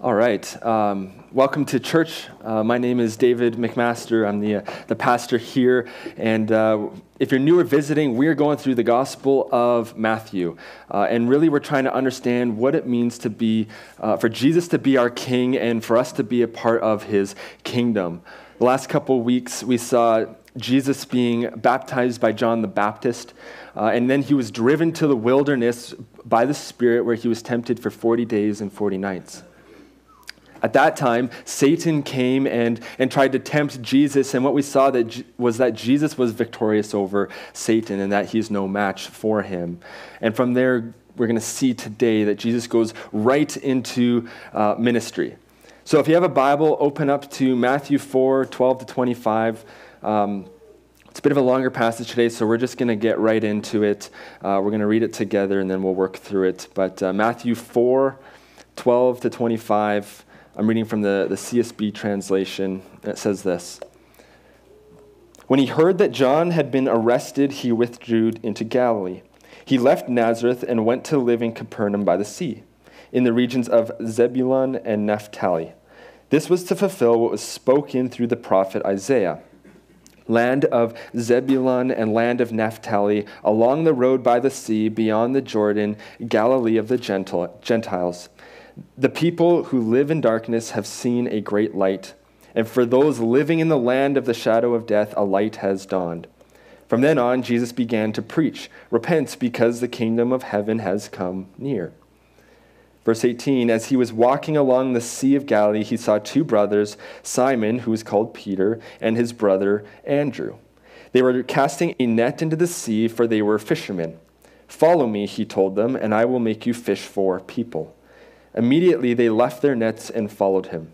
All right. Um, welcome to church. Uh, my name is David McMaster. I'm the, uh, the pastor here. And uh, if you're new or visiting, we are going through the Gospel of Matthew. Uh, and really, we're trying to understand what it means to be, uh, for Jesus to be our king and for us to be a part of his kingdom. The last couple weeks, we saw Jesus being baptized by John the Baptist. Uh, and then he was driven to the wilderness by the Spirit where he was tempted for 40 days and 40 nights. At that time, Satan came and, and tried to tempt Jesus, and what we saw that was that Jesus was victorious over Satan and that he's no match for him. And from there, we're going to see today that Jesus goes right into uh, ministry. So if you have a Bible, open up to Matthew 4 12 to 25. Um, it's a bit of a longer passage today, so we're just going to get right into it. Uh, we're going to read it together and then we'll work through it. But uh, Matthew 4 12 to 25. I'm reading from the, the CSB translation. It says this When he heard that John had been arrested, he withdrew into Galilee. He left Nazareth and went to live in Capernaum by the sea, in the regions of Zebulun and Naphtali. This was to fulfill what was spoken through the prophet Isaiah land of Zebulun and land of Naphtali, along the road by the sea, beyond the Jordan, Galilee of the Gentiles. The people who live in darkness have seen a great light, and for those living in the land of the shadow of death, a light has dawned. From then on, Jesus began to preach Repent, because the kingdom of heaven has come near. Verse 18 As he was walking along the Sea of Galilee, he saw two brothers, Simon, who was called Peter, and his brother Andrew. They were casting a net into the sea, for they were fishermen. Follow me, he told them, and I will make you fish for people. Immediately they left their nets and followed him.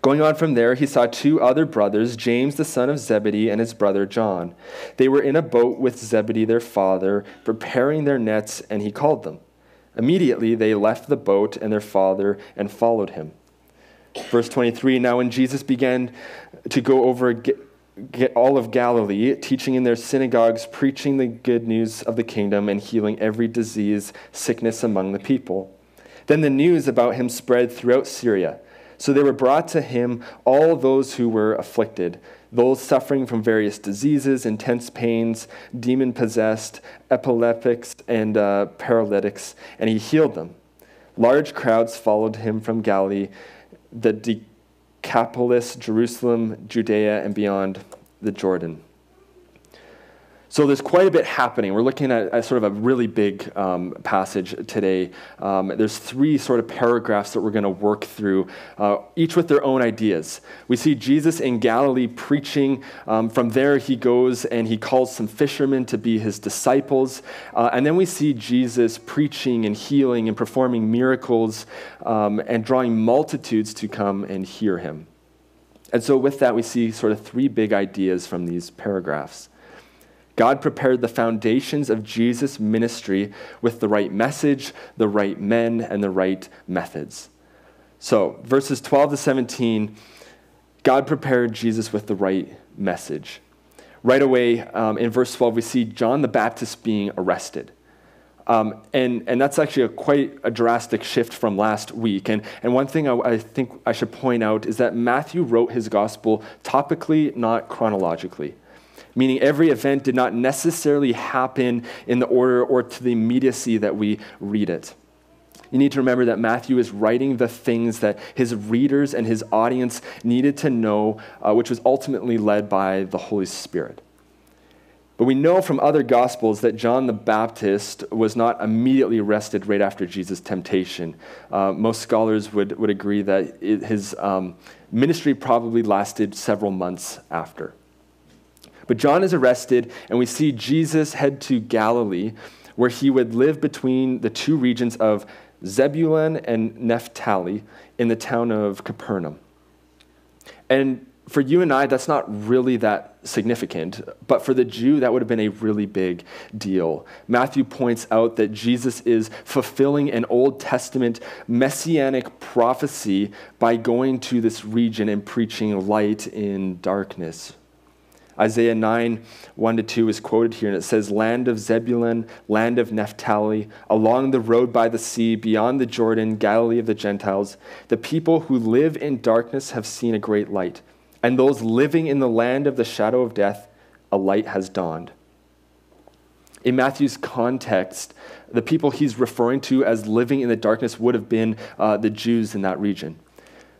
Going on from there, he saw two other brothers, James the son of Zebedee and his brother John. They were in a boat with Zebedee their father, preparing their nets, and he called them. Immediately they left the boat and their father and followed him. Verse 23 Now, when Jesus began to go over all of Galilee, teaching in their synagogues, preaching the good news of the kingdom, and healing every disease, sickness among the people. Then the news about him spread throughout Syria. So they were brought to him all those who were afflicted, those suffering from various diseases, intense pains, demon possessed, epileptics, and uh, paralytics, and he healed them. Large crowds followed him from Galilee, the Decapolis, Jerusalem, Judea, and beyond the Jordan. So there's quite a bit happening. We're looking at, at sort of a really big um, passage today. Um, there's three sort of paragraphs that we're going to work through, uh, each with their own ideas. We see Jesus in Galilee preaching. Um, from there, he goes and he calls some fishermen to be his disciples. Uh, and then we see Jesus preaching and healing and performing miracles um, and drawing multitudes to come and hear him. And so, with that, we see sort of three big ideas from these paragraphs. God prepared the foundations of Jesus' ministry with the right message, the right men, and the right methods. So, verses 12 to 17, God prepared Jesus with the right message. Right away, um, in verse 12, we see John the Baptist being arrested. Um, and, and that's actually a quite a drastic shift from last week. And, and one thing I, I think I should point out is that Matthew wrote his gospel topically, not chronologically meaning every event did not necessarily happen in the order or to the immediacy that we read it. You need to remember that Matthew is writing the things that his readers and his audience needed to know, uh, which was ultimately led by the Holy Spirit. But we know from other Gospels that John the Baptist was not immediately arrested right after Jesus' temptation. Uh, most scholars would, would agree that it, his um, ministry probably lasted several months after. But John is arrested, and we see Jesus head to Galilee, where he would live between the two regions of Zebulun and Naphtali in the town of Capernaum. And for you and I, that's not really that significant, but for the Jew, that would have been a really big deal. Matthew points out that Jesus is fulfilling an Old Testament messianic prophecy by going to this region and preaching light in darkness. Isaiah 9, 1 to 2 is quoted here, and it says, Land of Zebulun, land of Naphtali, along the road by the sea, beyond the Jordan, Galilee of the Gentiles, the people who live in darkness have seen a great light, and those living in the land of the shadow of death, a light has dawned. In Matthew's context, the people he's referring to as living in the darkness would have been uh, the Jews in that region.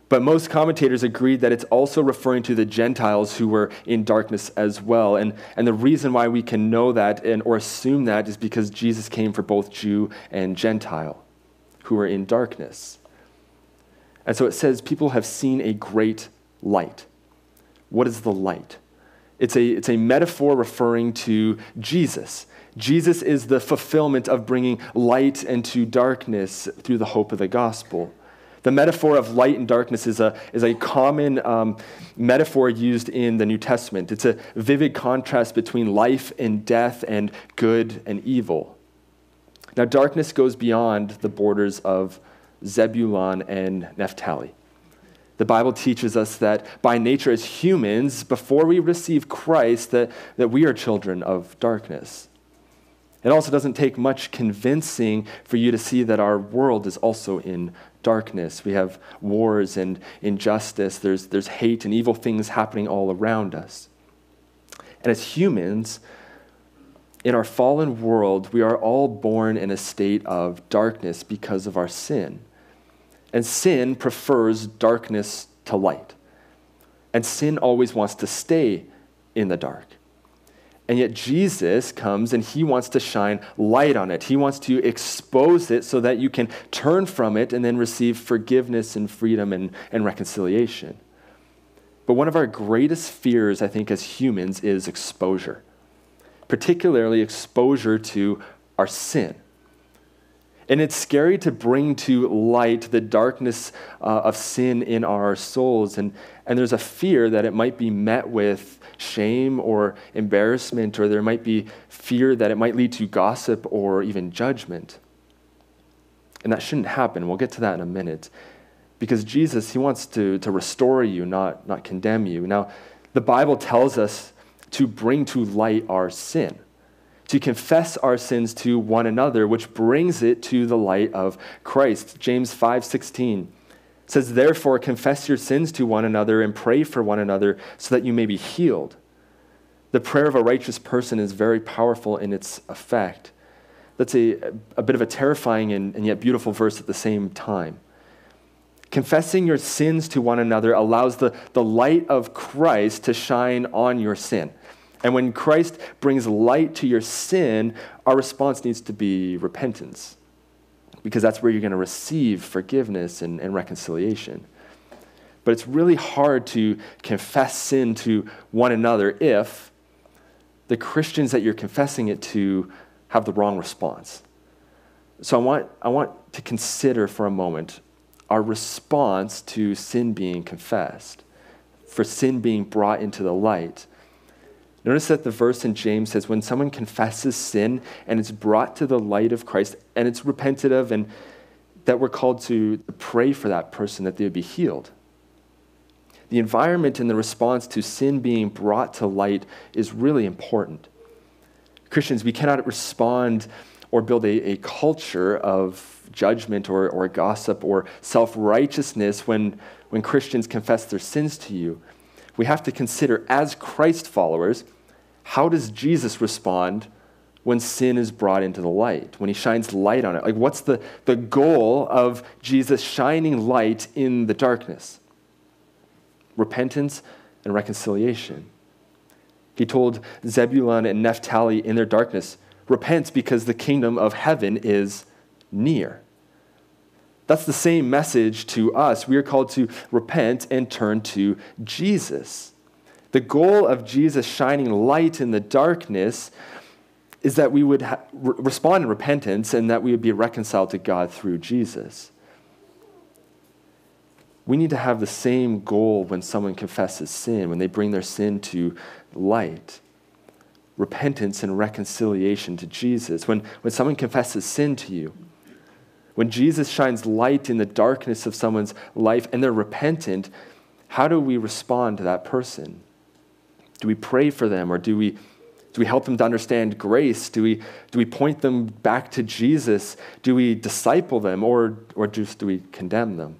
But most commentators agree that it's also referring to the Gentiles who were in darkness as well. And, and the reason why we can know that and, or assume that is because Jesus came for both Jew and Gentile who were in darkness. And so it says, people have seen a great light. What is the light? It's a, it's a metaphor referring to Jesus. Jesus is the fulfillment of bringing light into darkness through the hope of the gospel. The metaphor of light and darkness is a, is a common um, metaphor used in the New Testament. It's a vivid contrast between life and death and good and evil. Now, darkness goes beyond the borders of Zebulun and Naphtali. The Bible teaches us that by nature, as humans, before we receive Christ, that, that we are children of darkness. It also doesn't take much convincing for you to see that our world is also in darkness. We have wars and injustice, there's, there's hate and evil things happening all around us. And as humans, in our fallen world, we are all born in a state of darkness because of our sin. And sin prefers darkness to light. And sin always wants to stay in the dark. And yet Jesus comes and he wants to shine light on it. He wants to expose it so that you can turn from it and then receive forgiveness and freedom and, and reconciliation. But one of our greatest fears, I think, as humans is exposure, particularly exposure to our sin. And it's scary to bring to light the darkness uh, of sin in our souls. And, and there's a fear that it might be met with shame or embarrassment, or there might be fear that it might lead to gossip or even judgment. And that shouldn't happen. We'll get to that in a minute. Because Jesus, he wants to, to restore you, not, not condemn you. Now, the Bible tells us to bring to light our sin, to confess our sins to one another, which brings it to the light of Christ. James 5 16 says, Therefore, confess your sins to one another and pray for one another so that you may be healed. The prayer of a righteous person is very powerful in its effect. That's a, a bit of a terrifying and, and yet beautiful verse at the same time. Confessing your sins to one another allows the, the light of Christ to shine on your sin. And when Christ brings light to your sin, our response needs to be repentance because that's where you're going to receive forgiveness and, and reconciliation. But it's really hard to confess sin to one another if the Christians that you're confessing it to have the wrong response. So I want, I want to consider for a moment our response to sin being confessed, for sin being brought into the light. Notice that the verse in James says, when someone confesses sin and it's brought to the light of Christ and it's repented of, and that we're called to pray for that person that they would be healed. The environment and the response to sin being brought to light is really important. Christians, we cannot respond or build a, a culture of judgment or, or gossip or self righteousness when, when Christians confess their sins to you we have to consider as Christ followers, how does Jesus respond when sin is brought into the light, when he shines light on it? Like, what's the, the goal of Jesus shining light in the darkness? Repentance and reconciliation. He told Zebulun and Naphtali in their darkness, Repent because the kingdom of heaven is near. That's the same message to us. We are called to repent and turn to Jesus. The goal of Jesus shining light in the darkness is that we would ha- re- respond in repentance and that we would be reconciled to God through Jesus. We need to have the same goal when someone confesses sin, when they bring their sin to light. Repentance and reconciliation to Jesus. When, when someone confesses sin to you, when Jesus shines light in the darkness of someone's life and they're repentant, how do we respond to that person? Do we pray for them or do we, do we help them to understand grace? Do we, do we point them back to Jesus? Do we disciple them or, or just do we condemn them?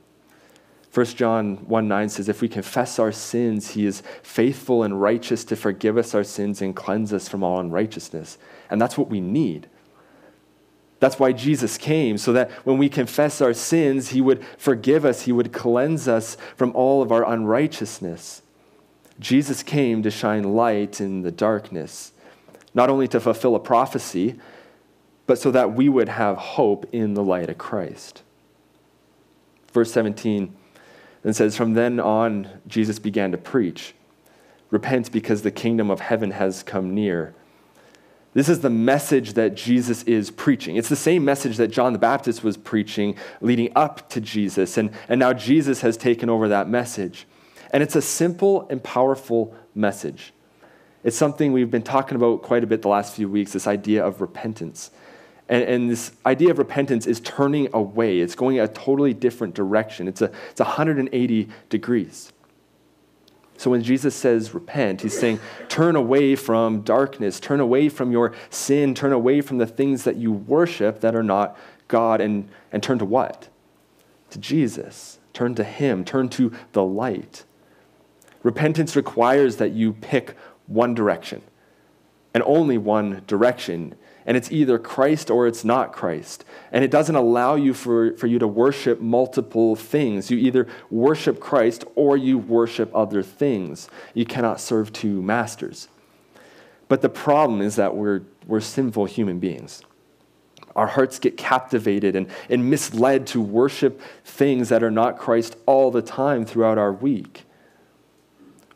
1 John 1 9 says, If we confess our sins, he is faithful and righteous to forgive us our sins and cleanse us from all unrighteousness. And that's what we need. That's why Jesus came, so that when we confess our sins, he would forgive us, he would cleanse us from all of our unrighteousness. Jesus came to shine light in the darkness, not only to fulfill a prophecy, but so that we would have hope in the light of Christ. Verse 17 then says, From then on, Jesus began to preach Repent because the kingdom of heaven has come near. This is the message that Jesus is preaching. It's the same message that John the Baptist was preaching leading up to Jesus. And, and now Jesus has taken over that message. And it's a simple and powerful message. It's something we've been talking about quite a bit the last few weeks this idea of repentance. And, and, this idea of repentance is turning away, it's going a totally different direction. It's, a, it's 180 degrees. So when Jesus says repent, he's saying turn away from darkness, turn away from your sin, turn away from the things that you worship that are not God, and, and turn to what? To Jesus. Turn to Him, turn to the light. Repentance requires that you pick one direction and only one direction. And it's either Christ or it's not Christ. And it doesn't allow you for, for you to worship multiple things. You either worship Christ or you worship other things. You cannot serve two masters. But the problem is that we're, we're sinful human beings. Our hearts get captivated and, and misled to worship things that are not Christ all the time throughout our week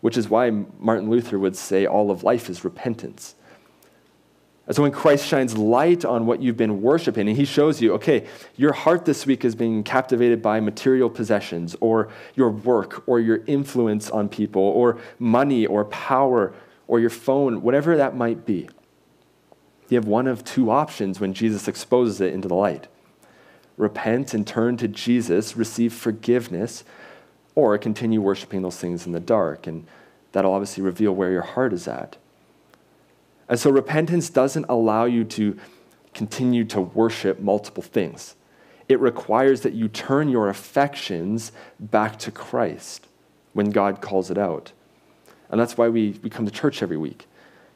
which is why Martin Luther would say all of life is repentance. So when Christ shines light on what you've been worshiping, and he shows you, okay, your heart this week is being captivated by material possessions, or your work, or your influence on people, or money, or power, or your phone, whatever that might be. You have one of two options when Jesus exposes it into the light repent and turn to Jesus, receive forgiveness, or continue worshiping those things in the dark. And that'll obviously reveal where your heart is at. And so repentance doesn't allow you to continue to worship multiple things. It requires that you turn your affections back to Christ when God calls it out. And that's why we, we come to church every week,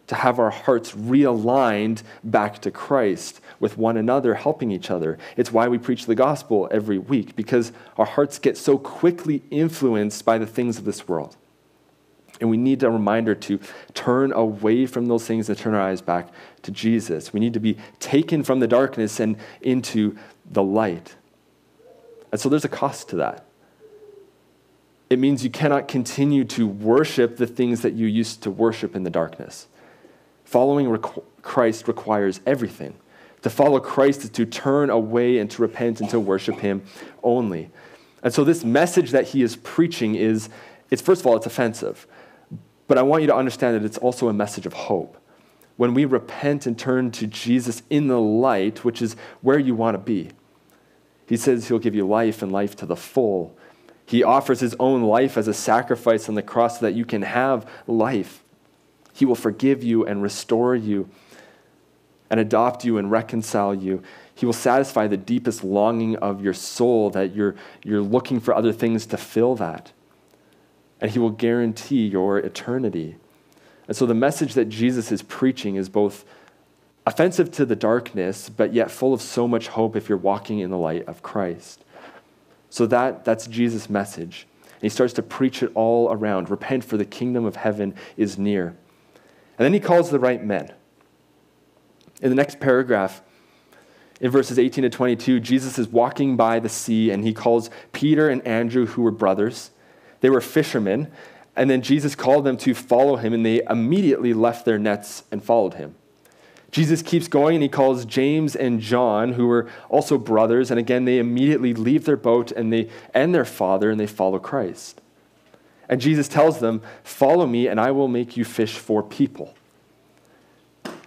to have our hearts realigned back to Christ with one another, helping each other. It's why we preach the gospel every week, because our hearts get so quickly influenced by the things of this world. And we need a reminder to turn away from those things and turn our eyes back to Jesus. We need to be taken from the darkness and into the light. And so there's a cost to that. It means you cannot continue to worship the things that you used to worship in the darkness. Following Christ requires everything. To follow Christ is to turn away and to repent and to worship Him only. And so, this message that He is preaching is, it's first of all, it's offensive. But I want you to understand that it's also a message of hope. When we repent and turn to Jesus in the light, which is where you want to be, He says He'll give you life and life to the full. He offers His own life as a sacrifice on the cross so that you can have life. He will forgive you and restore you and adopt you and reconcile you. He will satisfy the deepest longing of your soul that you're, you're looking for other things to fill that and he will guarantee your eternity. And so the message that Jesus is preaching is both offensive to the darkness, but yet full of so much hope if you're walking in the light of Christ. So that, that's Jesus' message. And he starts to preach it all around. Repent, for the kingdom of heaven is near. And then he calls the right men. In the next paragraph, in verses 18 to 22, Jesus is walking by the sea and he calls Peter and Andrew, who were brothers. They were fishermen. And then Jesus called them to follow him, and they immediately left their nets and followed him. Jesus keeps going and he calls James and John, who were also brothers, and again, they immediately leave their boat and they and their father and they follow Christ. And Jesus tells them, Follow me, and I will make you fish for people.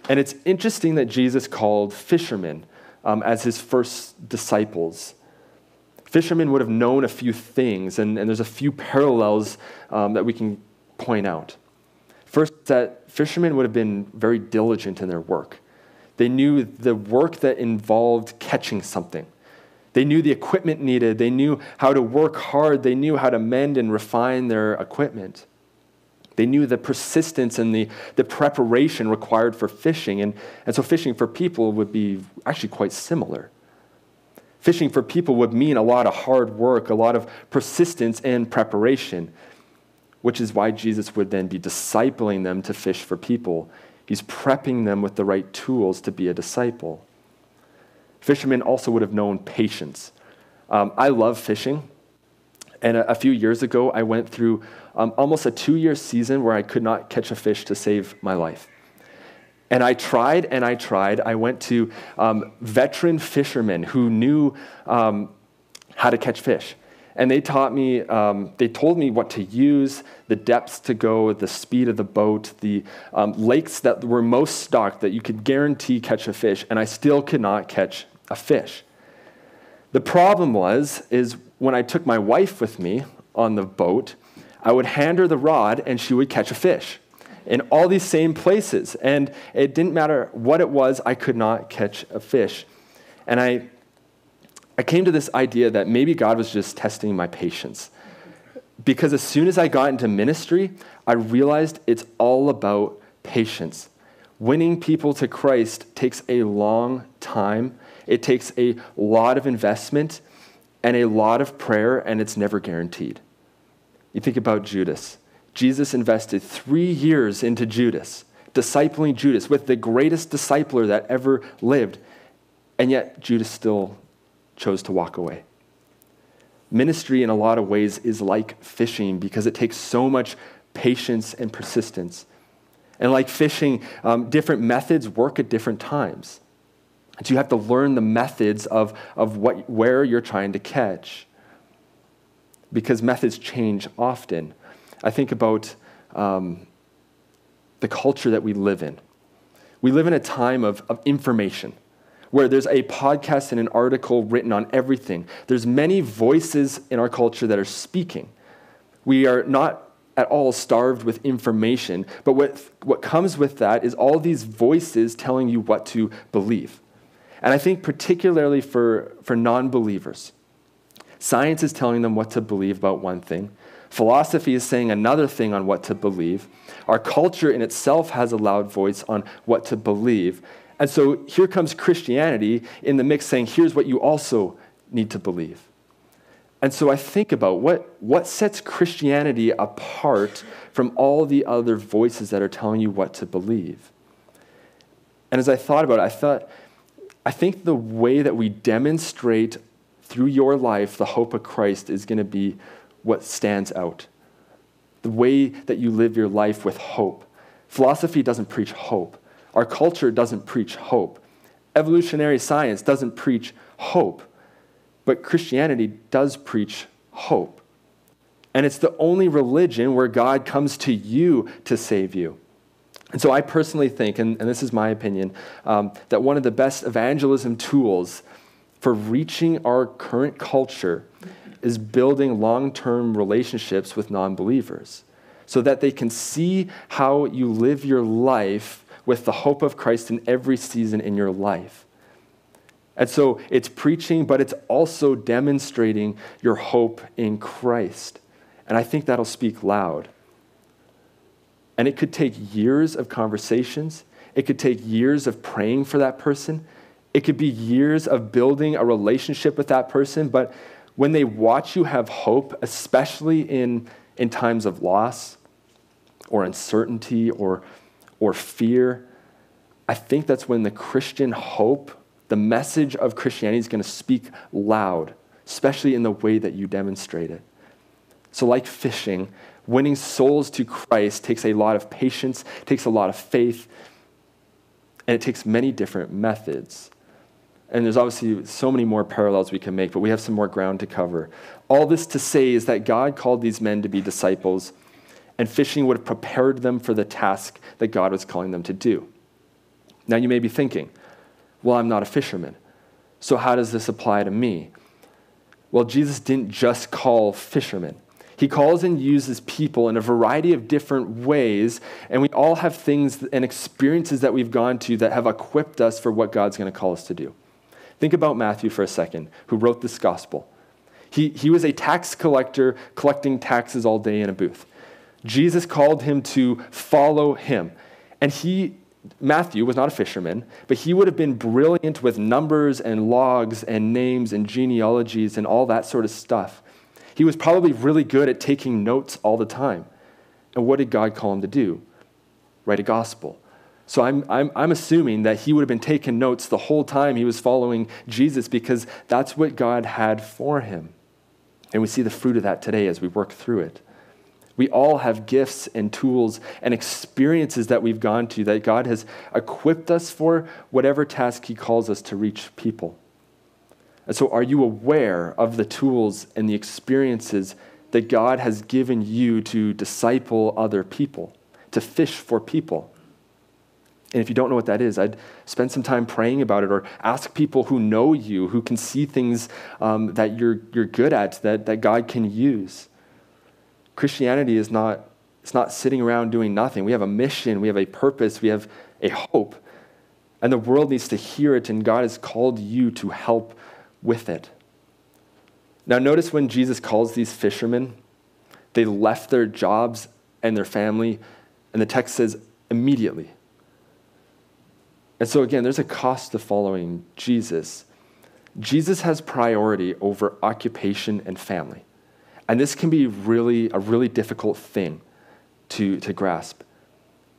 And it's interesting that Jesus called fishermen um, as his first disciples fishermen would have known a few things, and, and there's a few parallels um, that we can point out. First, that fishermen would have been very diligent in their work. They knew the work that involved catching something. They knew the equipment needed. They knew how to work hard. They knew how to mend and refine their equipment. They knew the persistence and the, the preparation required for fishing. And, and so, fishing for people would be actually quite similar. Fishing for people would mean a lot of hard work, a lot of persistence and preparation, which is why Jesus would then be discipling them to fish for people. He's prepping them with the right tools to be a disciple. Fishermen also would have known patience. Um, I love fishing. And a, a, few years ago, I went through um, almost a two year season where I could not catch a fish to save my life. And I tried and I tried. I went to um, veteran fishermen who knew um, how to catch fish. And they taught me, um, they told me what to use, the depths to go, the speed of the boat, the um, lakes that were most stocked that you could guarantee catch a fish. And I still could not catch a fish. The problem was, is when I took my wife with me on the boat, I would hand her the rod and she would catch a fish in all these same places. And it didn't matter what it was, I could not catch a fish. And I, I came to this idea that maybe God was just testing my patience. Because as soon as I got into ministry, I realized it's all about patience. Winning people to Christ takes a long time, it takes a lot of investment and a lot of prayer, and it's never guaranteed. You think about Judas. Jesus invested three years into Judas, discipling Judas with the greatest discipler that ever lived. And yet, Judas still chose to walk away. Ministry, in a lot of ways, is like fishing because it takes so much patience and persistence. And like fishing, um, different methods work at different times. So you have to learn the methods of, of what, where you're trying to catch because methods change often. I think about um, the culture that we live in. We live in a time of, of information where there's a podcast and an article written on everything. There's many voices in our culture that are speaking. We are not at all starved with information, but what, what comes with that is all these voices telling you what to believe. And I think, particularly for, for non believers, science is telling them what to believe about one thing, Philosophy is saying another thing on what to believe. Our culture in itself has a loud voice on what to believe. And so here comes Christianity in the mix saying, here's what you also need to believe. And so I think about what, what sets Christianity apart from all the other voices that are telling you what to believe. And as I thought about it, I thought, I think the way that we demonstrate through your life the hope of Christ is going to be what stands out. The way that you live your life with hope. Philosophy doesn't preach hope. Our culture doesn't preach hope. Evolutionary science doesn't preach hope. But Christianity does preach hope. And it's the only religion where God comes to you to save you. And so I personally think, and, and this is my opinion, um, that one of the best evangelism tools for reaching our current culture is building long term relationships with non believers so that they can see how you live your life with the hope of Christ in every season in your life. And so it's preaching, but it's also demonstrating your hope in Christ. And I think that'll speak loud. And it could take years of conversations, it could take years of praying for that person, it could be years of building a relationship with that person, but when they watch you have hope, especially in, in times of loss or uncertainty or, or fear, I think that's when the Christian hope, the message of Christianity is going to speak loud, especially in the way that you demonstrate it. So, like fishing, winning souls to Christ takes a lot of patience, takes a lot of faith, and it takes many different methods. And there's obviously so many more parallels we can make, but we have some more ground to cover. All this to say is that God called these men to be disciples, and fishing would have prepared them for the task that God was calling them to do. Now, you may be thinking, well, I'm not a fisherman. So, how does this apply to me? Well, Jesus didn't just call fishermen, He calls and uses people in a variety of different ways, and we all have things and experiences that we've gone to that have equipped us for what God's going to call us to do. Think about Matthew for a second, who wrote this gospel. He, he was a tax collector collecting taxes all day in a booth. Jesus called him to follow him. And he, Matthew, was not a fisherman, but he would have been brilliant with numbers and logs and names and genealogies and all that sort of stuff. He was probably really good at taking notes all the time. And what did God call him to do? Write a gospel. So I'm, I'm, I'm assuming that he would have been taking notes the whole time he was following Jesus because that's what God had for him. And we see the fruit of that today as we work through it. We all have gifts and tools and experiences that we've gone to that God has equipped us for whatever task He calls us to reach people. And so, are you aware of the tools and the experiences that God has given you to disciple other people, to fish for people? And if you don't know what that is, I'd spend some time praying about it or ask people who know you, who can see things um, that you're, you're good at, that, that God can use. Christianity is not, it's not sitting around doing nothing. We have a mission, we have a purpose, we have a hope. And the world needs to hear it, and God has called you to help with it. Now, notice when Jesus calls these fishermen, they left their jobs and their family, and the text says immediately. And so, again, there's a cost to following Jesus. Jesus has priority over occupation and family. And this can be really a really difficult thing to, to grasp.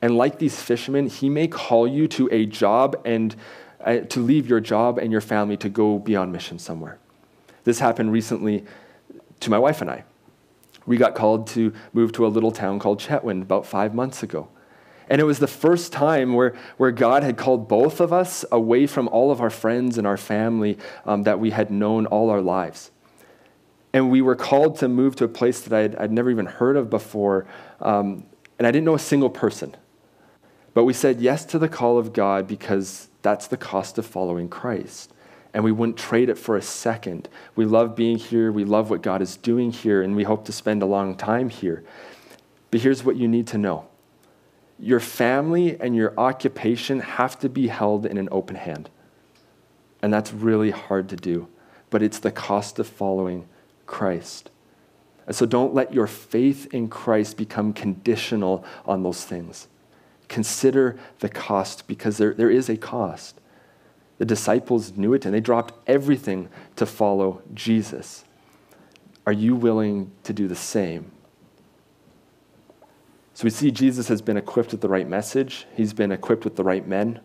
And like these fishermen, he may call you to a job and uh, to leave your job and your family to go be on mission somewhere. This happened recently to my wife and I. We got called to move to a little town called Chetwynd about five months ago. And it was the first time where, where God had called both of us away from all of our friends and our family um, that we had known all our lives. And we were called to move to a place that I'd, I'd never even heard of before. Um, and I didn't know a single person. But we said yes to the call of God because that's the cost of following Christ. And we wouldn't trade it for a second. We love being here. We love what God is doing here, and we hope to spend a long time here. But here's what you need to know your family and your occupation have to be held in an open hand. And that's really hard to do, but it's the cost of following Christ. And so don't let your faith in Christ become conditional on those things. Consider the cost because there, there is a cost. The disciples knew it and they dropped everything to follow Jesus. Are you willing to do the same? So we see Jesus has been equipped with the right message, he's been equipped with the right men.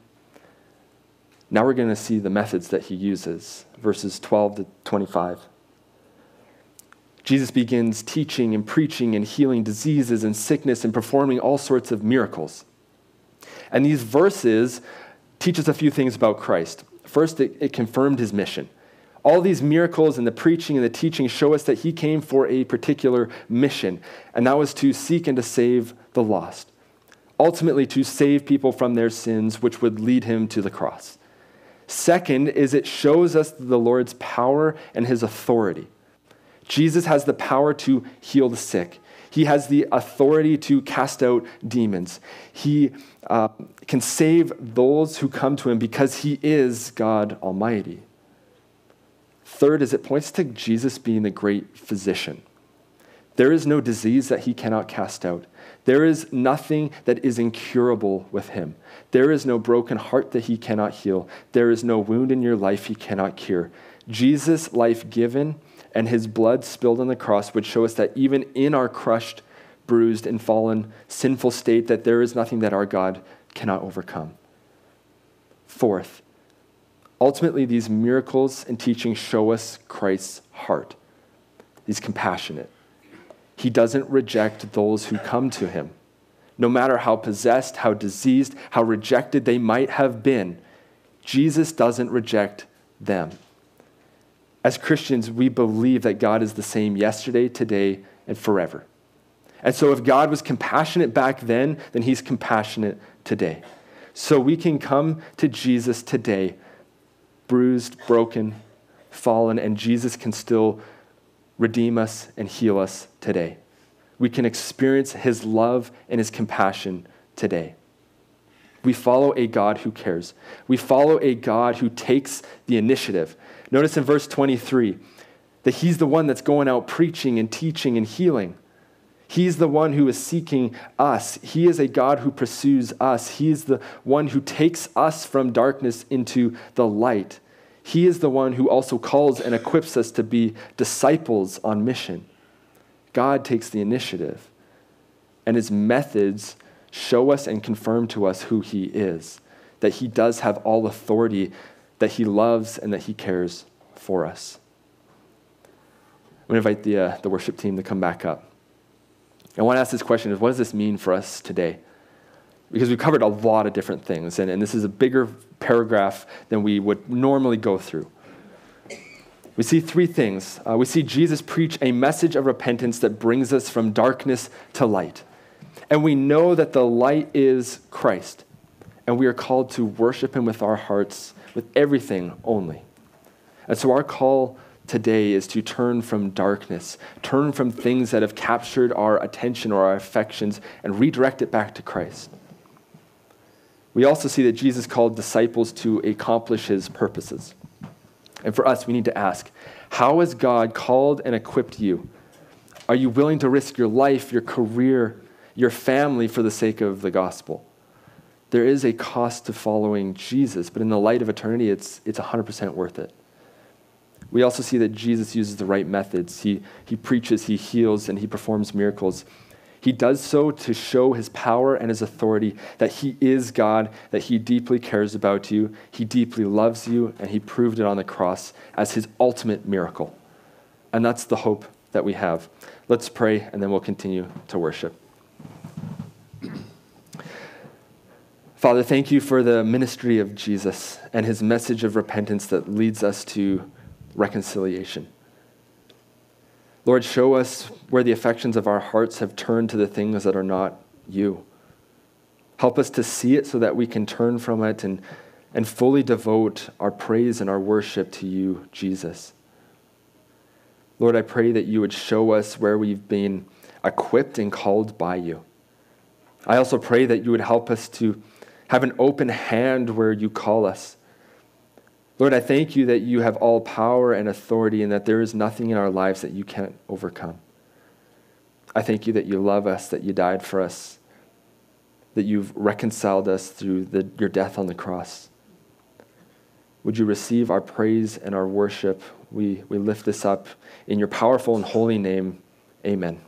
Now we're going to see the methods that he uses, verses 12 to 25. Jesus begins teaching and preaching and healing diseases and sickness and performing all sorts of miracles. And these verses teach us a few things about Christ. First, it, it confirmed his mission. All these miracles and the preaching and the teaching show us that he came for a particular mission, and that was to seek and to save the lost. Ultimately, to save people from their sins, which would lead him to the cross. Second, is it shows us the Lord's power and his authority. Jesus has the power to heal the sick. He has the authority to cast out demons. He uh, can save those who come to him because he is God Almighty. Third is it points to Jesus being the great physician. There is no disease that he cannot cast out. There is nothing that is incurable with him. There is no broken heart that he cannot heal. There is no wound in your life he cannot cure. Jesus' life given and his blood spilled on the cross would show us that even in our crushed, bruised, and fallen, sinful state, that there is nothing that our God cannot overcome. Fourth, ultimately, these miracles and teachings show us Christ's heart. He's compassionate. He doesn't reject those who come to him. No matter how possessed, how diseased, how rejected they might have been, Jesus doesn't reject them. As Christians, we believe that God is the same yesterday, today, and forever. And so, if God was compassionate back then, then He's compassionate today. So, we can come to Jesus today, bruised, broken, fallen, and Jesus can still redeem us and heal us today. we can experience his love and his compassion today. We follow a God who cares. We follow a God who takes the initiative. Notice in verse 23 that he's the one that's going out preaching and teaching and healing. He's the one who is seeking us. He is a God who pursues us. He is the one who takes us from darkness into the light. He is the one who also calls and equips us to be disciples on mission. God takes the initiative, and his methods show us and confirm to us who he is, that he does have all authority, that he loves, and that he cares for us. I'm going to invite the, uh, the worship team to come back up. I want to ask this question is what does this mean for us today? Because we've covered a lot of different things, and, and this is a bigger paragraph than we would normally go through. We see three things. Uh, we see Jesus preach a message of repentance that brings us from darkness to light. And we know that the light is Christ, and we are called to worship him with our hearts, with everything only. And so our call today is to turn from darkness, turn from things that have captured our attention or our affections, and redirect it back to Christ. We also see that Jesus called disciples to accomplish his purposes. And for us, we need to ask how has God called and equipped you? Are you willing to risk your life, your career, your family for the sake of the gospel? There is a cost to following Jesus, but in the light of eternity, it's, it's 100% worth it. We also see that Jesus uses the right methods. He, he preaches, he heals, and he performs miracles. He does so to show his power and his authority that he is God, that he deeply cares about you, he deeply loves you, and he proved it on the cross as his ultimate miracle. And that's the hope that we have. Let's pray, and then we'll continue to worship. Father, thank you for the ministry of Jesus and his message of repentance that leads us to reconciliation. Lord, show us where the affections of our hearts have turned to the things that are not you. Help us to see it so that we can turn from it and, and fully devote our praise and our worship to you, Jesus. Lord, I pray that you would show us where we've been equipped and called by you. I also pray that you would help us to have an open hand where you call us Lord, I thank you that you have all power and authority and that there is nothing in our lives that you can't overcome. I thank you that you love us, that you died for us, that you've reconciled us through the, your death on the cross. Would you receive our praise and our worship? We, we lift this up in your powerful and holy name. Amen.